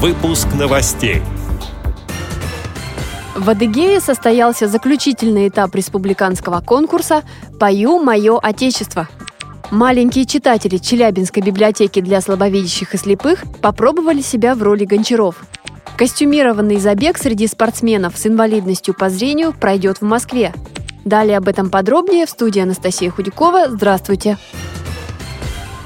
Выпуск новостей. В Адыгее состоялся заключительный этап республиканского конкурса «Пою мое отечество». Маленькие читатели Челябинской библиотеки для слабовидящих и слепых попробовали себя в роли гончаров. Костюмированный забег среди спортсменов с инвалидностью по зрению пройдет в Москве. Далее об этом подробнее в студии Анастасия Худякова. Здравствуйте!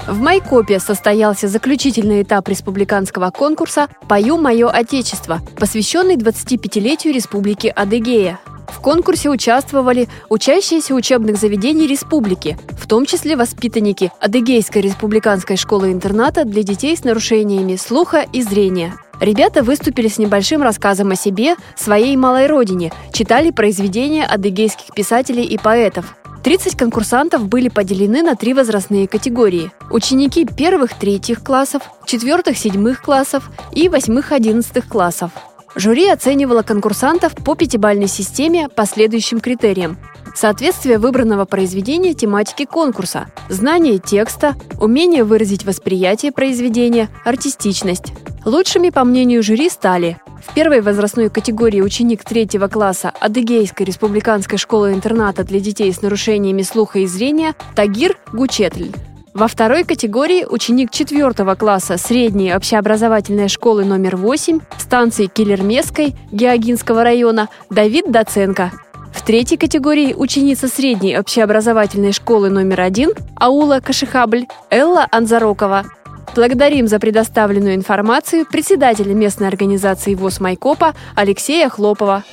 В Майкопе состоялся заключительный этап республиканского конкурса «Пою мое отечество», посвященный 25-летию Республики Адыгея. В конкурсе участвовали учащиеся учебных заведений республики, в том числе воспитанники Адыгейской республиканской школы-интерната для детей с нарушениями слуха и зрения. Ребята выступили с небольшим рассказом о себе, своей малой родине, читали произведения адыгейских писателей и поэтов. 30 конкурсантов были поделены на три возрастные категории. Ученики первых-третьих классов, четвертых-седьмых классов и восьмых-одиннадцатых классов. Жюри оценивало конкурсантов по пятибалльной системе по следующим критериям. Соответствие выбранного произведения тематике конкурса, знание текста, умение выразить восприятие произведения, артистичность. Лучшими, по мнению жюри, стали в первой возрастной категории ученик третьего класса Адыгейской республиканской школы-интерната для детей с нарушениями слуха и зрения Тагир Гучетль. Во второй категории ученик четвертого класса средней общеобразовательной школы номер 8 станции Киллермесской Геогинского района Давид Доценко. В третьей категории ученица средней общеобразовательной школы номер один аула Кашихабль Элла Анзарокова. Благодарим за предоставленную информацию председателя местной организации ВОЗ Майкопа Алексея Хлопова.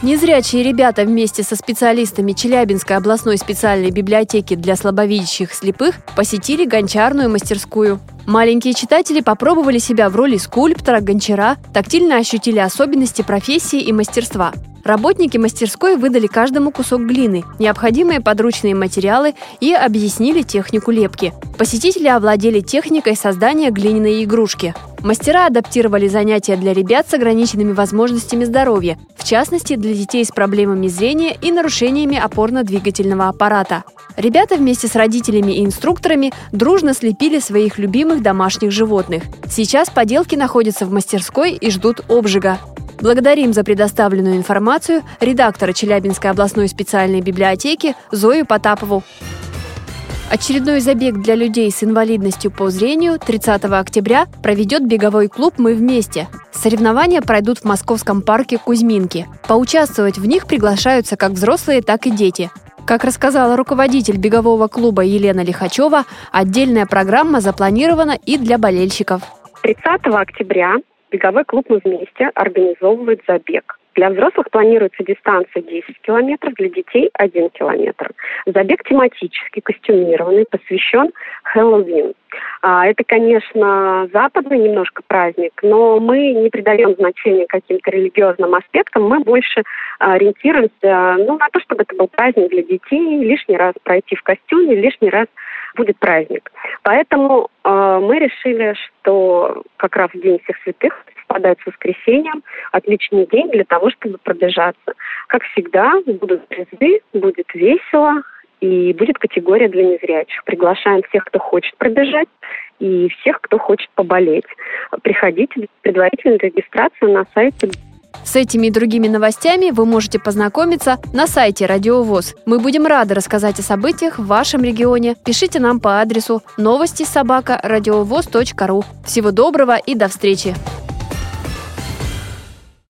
Незрячие ребята вместе со специалистами Челябинской областной специальной библиотеки для слабовидящих слепых посетили гончарную мастерскую. Маленькие читатели попробовали себя в роли скульптора, гончара, тактильно ощутили особенности профессии и мастерства. Работники мастерской выдали каждому кусок глины, необходимые подручные материалы и объяснили технику лепки. Посетители овладели техникой создания глиняной игрушки. Мастера адаптировали занятия для ребят с ограниченными возможностями здоровья, в частности для детей с проблемами зрения и нарушениями опорно-двигательного аппарата. Ребята вместе с родителями и инструкторами дружно слепили своих любимых домашних животных. Сейчас поделки находятся в мастерской и ждут обжига. Благодарим за предоставленную информацию редактора Челябинской областной специальной библиотеки Зою Потапову. Очередной забег для людей с инвалидностью по зрению 30 октября проведет беговой клуб «Мы вместе». Соревнования пройдут в московском парке Кузьминки. Поучаствовать в них приглашаются как взрослые, так и дети. Как рассказала руководитель бегового клуба Елена Лихачева, отдельная программа запланирована и для болельщиков. 30 октября беговой клуб «Мы вместе» организовывает забег. Для взрослых планируется дистанция 10 километров, для детей 1 километр. Забег тематический, костюмированный, посвящен Хэллоуин. А, это, конечно, западный немножко праздник, но мы не придаем значения каким-то религиозным аспектам, мы больше ориентируемся ну, на то, чтобы это был праздник для детей, лишний раз пройти в костюме, лишний раз будет праздник. Поэтому э, мы решили, что как раз День всех святых совпадает с воскресеньем, отличный день для того, чтобы пробежаться. Как всегда, будут призы, будет весело, и будет категория для незрячих. Приглашаем всех, кто хочет пробежать, и всех, кто хочет поболеть. Приходите, предварительная регистрация на сайте с этими и другими новостями вы можете познакомиться на сайте Радио ВОЗ. Мы будем рады рассказать о событиях в вашем регионе. Пишите нам по адресу новости собака ру. Всего доброго и до встречи!